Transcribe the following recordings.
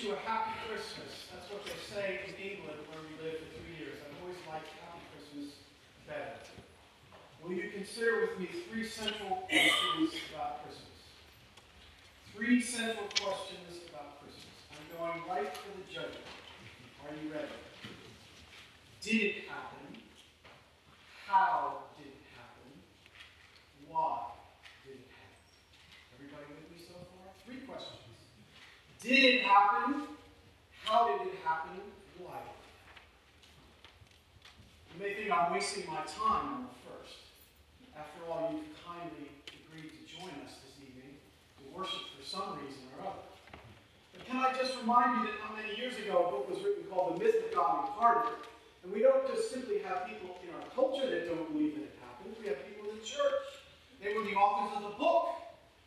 wish you a happy Christmas. That's what they say in England where we lived for three years. I've always liked happy Christmas better. Will you consider with me three central questions about Christmas? Three central questions about Christmas. I'm going right for the judgment. Are you ready? Did it happen? How did it happen? Why did it happen? Everybody with me so far? Three questions. Did it happen? How did it happen? Why? You may think I'm wasting my time on the first. After all, you've kindly agreed to join us this evening to worship for some reason or other. But can I just remind you that not many years ago a book was written called The Myth of God Incarnate. And we don't just simply have people in our culture that don't believe that it happened. We have people in the church. They were the authors of the book.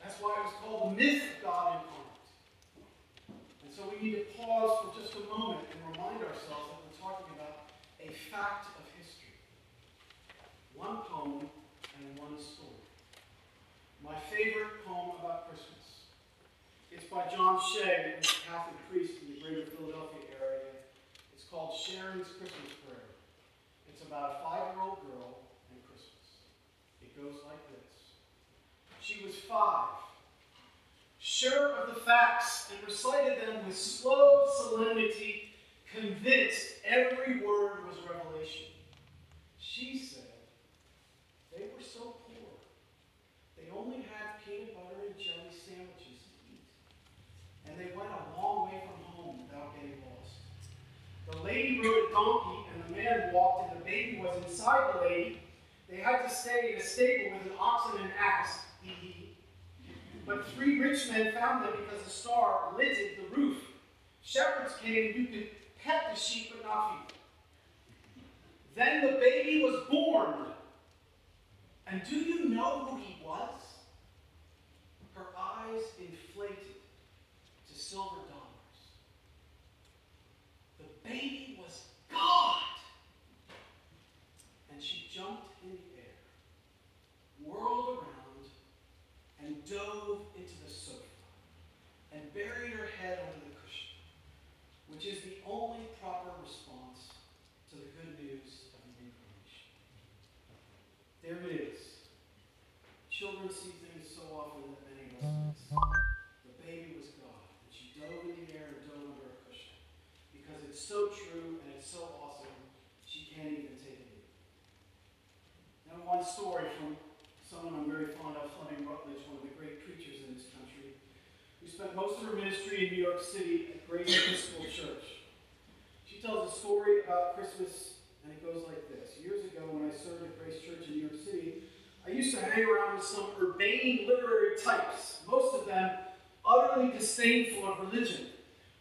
That's why it was called The Myth of God Incarnate. So we need to pause for just a moment and remind ourselves that we're talking about a fact of history. One poem and one story. My favorite poem about Christmas. It's by John Shea, a Catholic priest in the greater Philadelphia area. It's called Sharon's Christmas Prayer. It's about a five-year-old girl and Christmas. It goes like this. She was five sure of the facts, and recited them with slow solemnity, convinced every word was revelation. She said, they were so poor. They only had peanut butter and jelly sandwiches to eat. And they went a long way from home without getting lost. The lady rode a donkey, and the man walked, and the baby was inside the lady. They had to stay in a stable with an ox and an ass. But three rich men found them because the star lighted the roof. Shepherds came, you could pet the sheep but not feed. Then the baby was born. And do you know who he was? Her eyes inflated to silver dollars. The baby was God. And she jumped in the air, whirled around and dove into the sofa and buried her head under the cushion, which is the only proper response to the good news of the incarnation. There it is. Children see things so often that many of us miss. The baby was God, and she dove in the air and dove under a cushion because it's so true and it's so awesome, she can't even take it. Now, one story from someone I'm very fond of, Fleming Rutledge, one of the great preachers in this country, who spent most of her ministry in New York City at Grace Episcopal Church. She tells a story about Christmas, and it goes like this. Years ago, when I served at Grace Church in New York City, I used to hang around with some urbane literary types, most of them utterly disdainful of religion.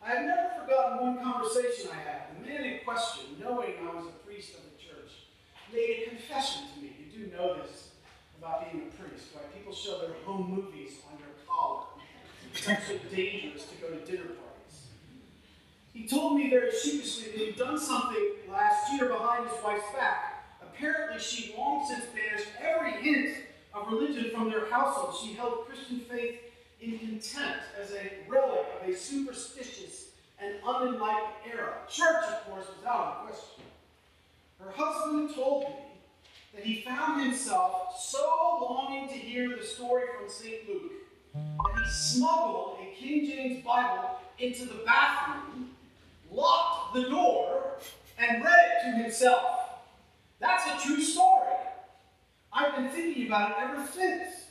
I have never forgotten one conversation I had. The man in question, knowing I was a priest of the church, made a confession to me. You do know this about being a priest, right? People show their home movies on their collar. It's actually dangerous to go to dinner parties. He told me very sheepishly that he'd done something last year behind his wife's back. Apparently, she'd long since banished every hint of religion from their household. She held Christian faith in contempt as a relic of a superstitious and unenlightened era. Church, of course, was out of question. Her husband told me that he found himself so longing to hear the story from St. Luke that he smuggled a King James Bible into the bathroom, locked the door, and read it to himself. That's a true story. I've been thinking about it ever since.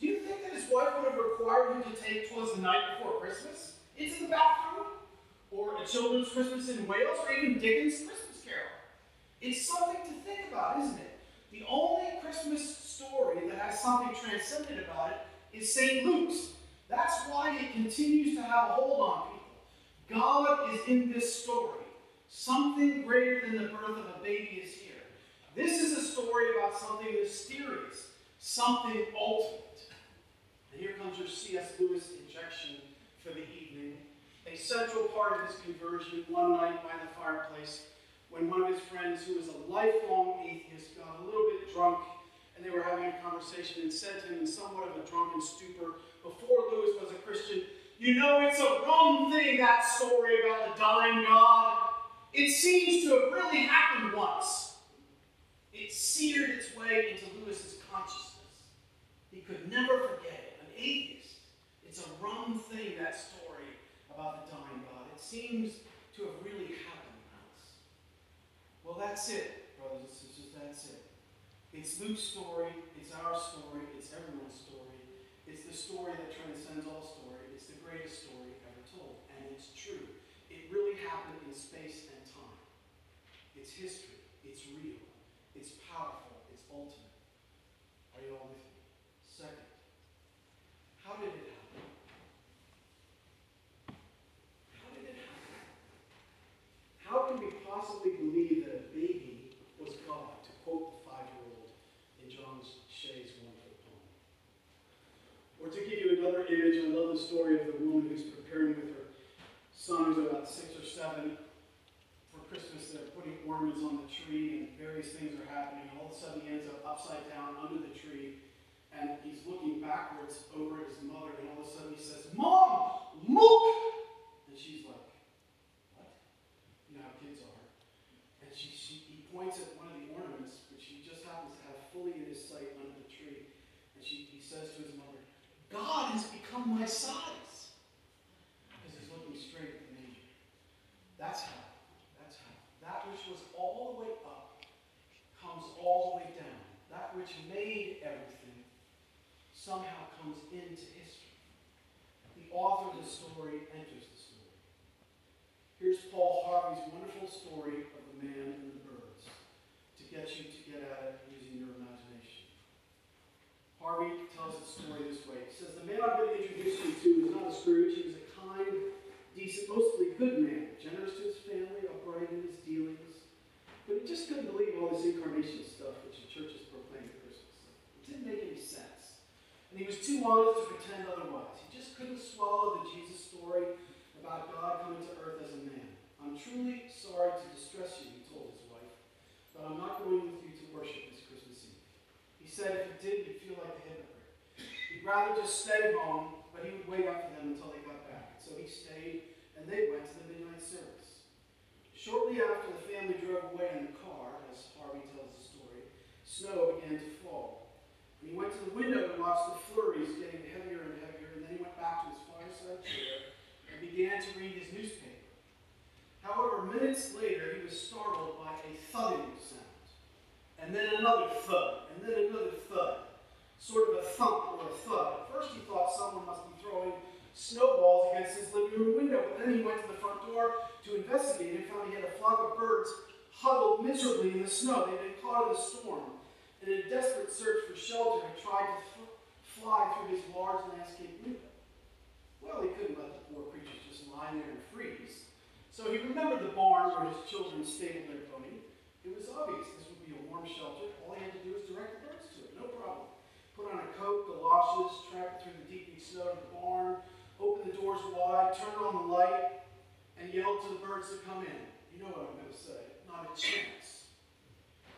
Do you think that his wife would have required him to take Twas the Night Before Christmas into the bathroom? Or a children's Christmas in Wales, or even Dickens' Christmas Carol? It's something to think about, isn't it? The only Christmas story that has something transcendent about it is St. Luke's. That's why it continues to have a hold on people. God is in this story. Something greater than the birth of a baby is here. This is a story about something mysterious, something ultimate. And here comes your C.S. Lewis injection for the evening. A central part of his conversion one night by the fireplace when one of his friends, who was a lifelong atheist, got a little bit drunk and they were having a conversation and said to him in somewhat of a drunken stupor, before Lewis was a Christian, You know, it's a wrong thing, that story about the dying God. It seems to have really happened once. It seared its way into Lewis's consciousness. He could never forget it. An atheist. It's a wrong thing, that story about the dying God. It seems to have really happened once. Well, that's it, brothers and sisters. That's it. It's Luke's story. It's our story. It's everyone's story. It's the story that transcends all story. It's the greatest story ever told. And it's true. It really happened in space and time. It's history. It's real. It's powerful. It's ultimate. Are you all with me? Second, how did it happen? How did it happen? How can we possibly believe that a baby was God, to quote the five-year-old in John Shea's wonderful poem? Or to give you another image, I love the story of the woman who's preparing with her son, who's about six or seven, for Christmas. They're putting ornaments on the tree, and various things are happening. All of a sudden, he ends up upside down under the tree, and he's looking backwards over at his mother, and all of a sudden he says, Mom, look! And she's like, What? You know how kids are. And she, she, he points at one of the ornaments, which he just happens to have fully in his sight under the tree. And she, he says to his mother, God has become my size. Because he's looking straight at the manger. That's how. That's how. That which was all the way up comes all the way down. That which made everything somehow comes into history. The author of the story enters the story. Here's Paul Harvey's wonderful story of the man and the birds to get you to get at it using your imagination. Harvey tells the story this way. He says, I'm going to introduce you to is not a Scrooge. He was a kind, decent, mostly good man, generous to his family, upright in his dealings. But he just couldn't believe all this incarnation stuff which the church churches proclaim at Christmas. It didn't make any sense. And he was too honest to pretend otherwise. He just couldn't swallow the Jesus story about God coming to earth as a man. I'm truly sorry to distress you, he told his wife, but I'm not going with you to worship this Christmas Eve. He said if he did, you'd feel like. He'd rather just stay home, but he would wait up for them until they got back. So he stayed, and they went to the midnight service. Shortly after the family drove away in the car, as Harvey tells the story, snow began to fall. And he went to the window and watched the flurries getting heavier and heavier, and then he went back to his fireside chair and began to read his newspaper. However, minutes later, he was startled by a thudding sound, and then another thud, and then another thud, sort of a thump or a thud. At first, he thought someone must be throwing snowballs against his living room window, but then he went to the front door to investigate and found he had a flock of birds huddled miserably in the snow. They'd been caught in the storm. And in a desperate search for shelter, he tried to fly through his large landscape window. Well, he couldn't let the poor creatures just lie there and freeze. So he remembered the barn where his children stabled their pony. It was obvious this would be a warm shelter. All he had to do was direct the birds to it, no problem. Put on a coat, galoshes, tramp through the deepening snow to the barn, open the doors wide, turn on the light, and yell to the birds to come in. You know what I'm going to say. Not a chance.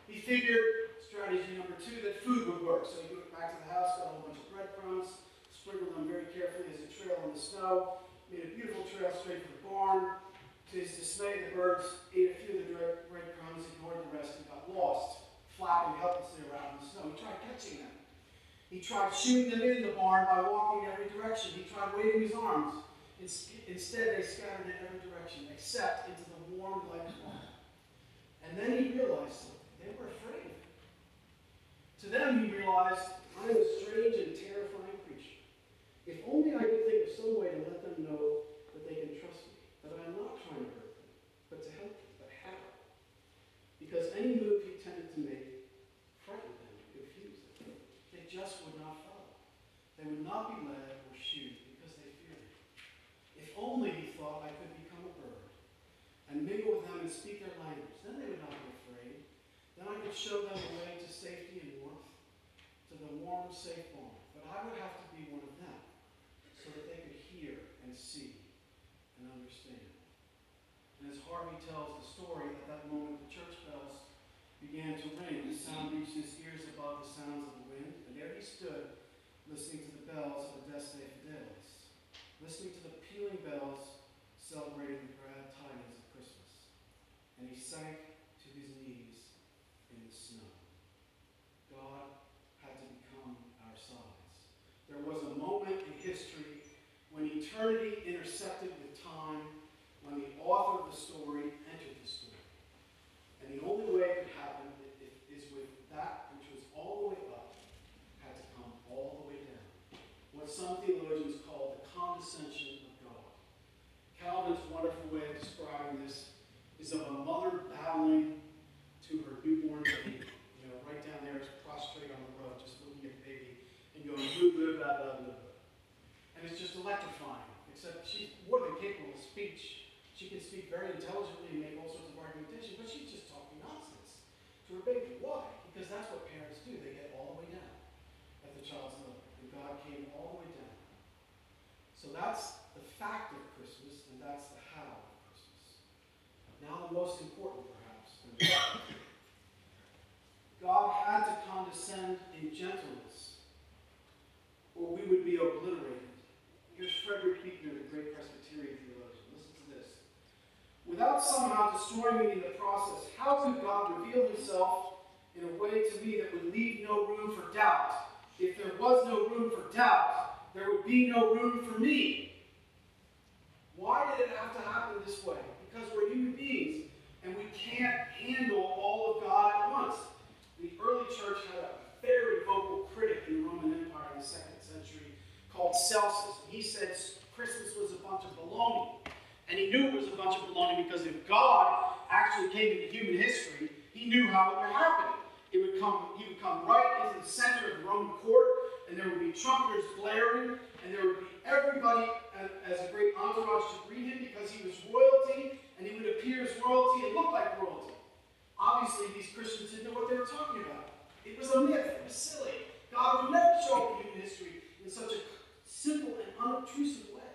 He figured, strategy number two, that food would work. So he went back to the house, got a whole bunch of breadcrumbs, sprinkled them very carefully as a trail in the snow, made a beautiful trail straight for the barn. To his dismay, the birds ate a few of the breadcrumbs, ignored the rest, and got lost, flapping helplessly around in the snow. He tried catching them. He tried shooting them in the barn by walking in every direction. He tried waving his arms. Instead, they scattered in every direction, except into the warm, light barn. And then he realized. They were afraid. To them, he realized, I am a strange and terrifying creature. If only I could think of some way to let them know that they can trust me, that I am not trying to hurt them, but to help them. But how? Because any move he tended to make frightened them, confused them. They just would not follow. They would not be led or shooed because they feared. If only, he thought, I could become a bird and mingle with them and speak their language. Then they would not be afraid. Then I could show them the way to safety and warmth, to the warm, safe barn. But I would have to be one of them so that they could hear and see and understand. And as Harvey tells the story, at that moment the church bells began to ring. The sound reached his ears above the sounds of the wind, and there he stood, listening to the bells of the Adeste Fideles. listening to the pealing bells celebrating the glad tidings of Christmas. And he sank to his knees in the snow. God had to become our size. There was a moment in history when eternity intersected with time, when the author of the story entered the story. And the only way it could happen is with that which was all the way up had to come all the way down. What some theologians call the condescension of God. Calvin's wonderful way of describing this is of a mother battling to her newborn baby. You know, right down there, prostrate on the road, just looking at the baby and going, boo, boo, blah, blah, blah, blah. And it's just electrifying, except she's more than capable of speech. She can speak very intelligently and make all sorts of argumentation, but she's just talking nonsense to her baby. Why? Because that's what parents do. They get all the way down at the child's level. And God came all the way down. So that's the fact of Christmas, and that's the how of Christmas. Now, the most important, perhaps, God had to condescend in gentleness, or we would be obliterated. Here's Frederick Buechner, the great Presbyterian theologian. Listen to this. Without me in the process, how could God reveal himself in a way to me that would leave no room for doubt? If there was no room for doubt, there would be no room for me. Why did it have to happen this way? Because we're human beings and we can't handle all of God at once. The early church had a very vocal critic in the Roman Empire in the second century called Celsus. He said Christmas was a bunch of baloney. And he knew it was a bunch of baloney because if God actually came into human history, he knew how it would happen. It would come, he would come right into the center of the Roman court, and there would be trumpeters blaring, and there would be everybody as, a great entourage to greet him because he was royalty, and he would appear as royalty and look like royalty. Obviously, these Christians didn't know what they were talking about. It was a myth. It was silly. God would never show up in human history in such a simple and unobtrusive way.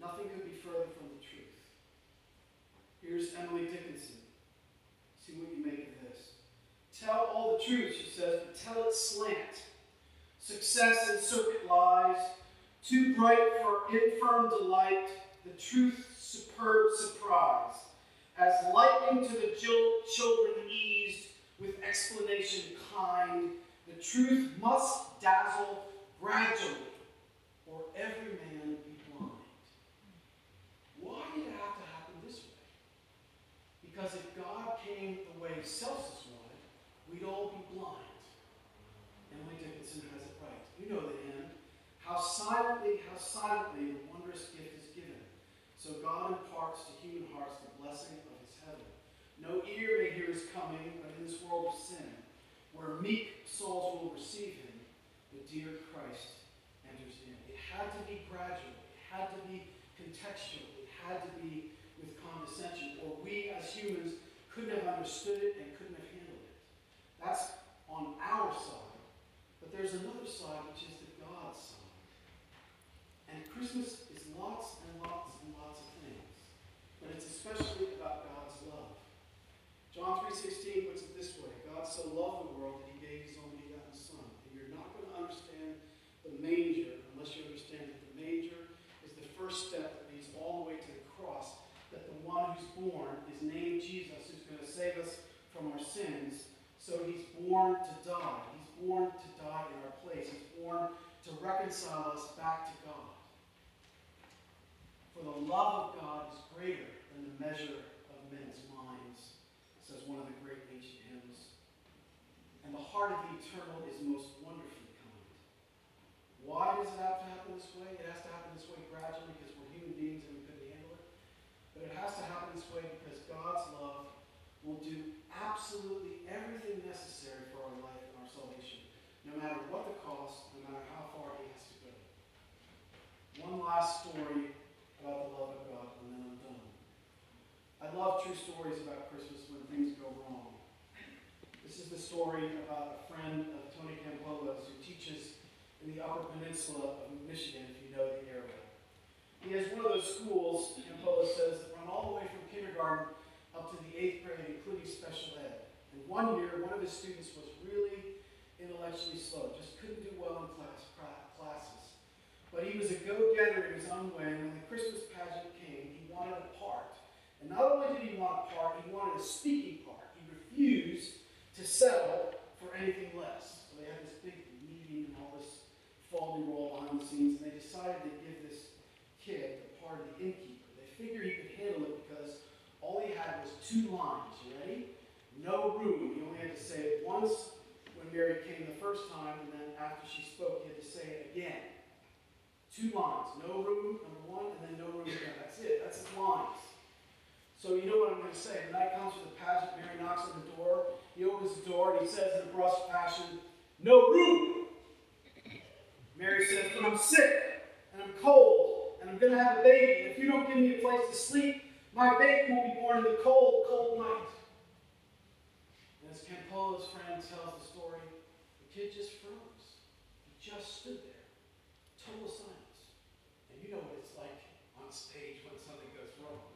Nothing could be further from the truth. Here's Emily Dickinson. See what you make of this. Tell all the truth, she says, but tell it slant. Success in circuit lies, too bright for infirm delight, the truth superb surprise. As lightning to the children eased, with explanation kind, the truth must dazzle gradually, or every man be blind. Why did it have to happen this way? Because if God came the way Celsus wanted, we'd all be blind. Emily Dickinson has it right. You know the hymn. How silently, how silently the wondrous gift is given. So God imparts to human hearts the blessing of his heaven. No ear may hear his coming, but in this world of sin, where meek souls will receive him, the dear Christ enters in. It had to be gradual. It had to be contextual. It had to be with condescension, or we as humans couldn't have understood it and couldn't have handled it. That's on our side. But there's another side, which is the God's side. And Christmas is lots and lots and lots of things. But it's especially about God's love. John 3.16 puts it this way. God so loved the world that he gave his only begotten Son. And you're not going to understand the manger unless you understand that the manger is the first step that leads all the way to the cross. That the one who's born is named Jesus, who's going to save us from our sins. So he's born to die. He's born to die in our place. He's born to reconcile us back to God. For the love of God is greater than the measure of men's minds, says one of the great the heart of the eternal is most wonderfully kind. Why does it have to happen this way? It has to happen this way gradually because we're human beings and we couldn't handle it. But it has to happen this way because God's love will do absolutely everything necessary for our life and our salvation, no matter what the cost, no matter how far he has to go. One last story about the love of God, and then I'm done. I love true stories about Christmas when things go wrong. This is the story about a friend of Tony Campolo's who teaches in the Upper Peninsula of Michigan, if you know the area. He has one of those schools, Campolo says, that run all the way from kindergarten up to the eighth grade, including special ed. And one year, one of his students was really intellectually slow, just couldn't do well in class, classes. but he was a go-getter in his own way. And when the Christmas pageant came, he wanted a part. And not only did he want a part, he wanted a speaking part. He refused to settle for anything less. So they had this big meeting and all this folly roll behind the scenes, and they decided to give this kid the part of the innkeeper. They figured he could handle it because all he had was two lines. You ready? No room. He only had to say it once when Mary came the first time, and then after she spoke, he had to say it again. Two lines. No room, number one, and then no room again. That's it. That's his lines. So you know what I'm going to say. The night comes for the pageant. Mary knocks on the door. He opens the door and he says in a brusque fashion, No room. Mary says, But I'm sick and I'm cold and I'm going to have a baby. If you don't give me a place to sleep, my baby will be born in the cold, cold night. And as Campolo's friend tells the story, the kid just froze. He just stood there. Total silence. And you know what it's like on stage when something goes wrong.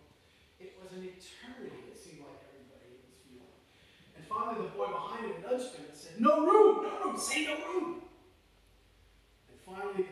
It was an eternity, it seemed like everybody was feeling. And finally, the boy behind him nudged him and said, No room, no room, say no room. And finally,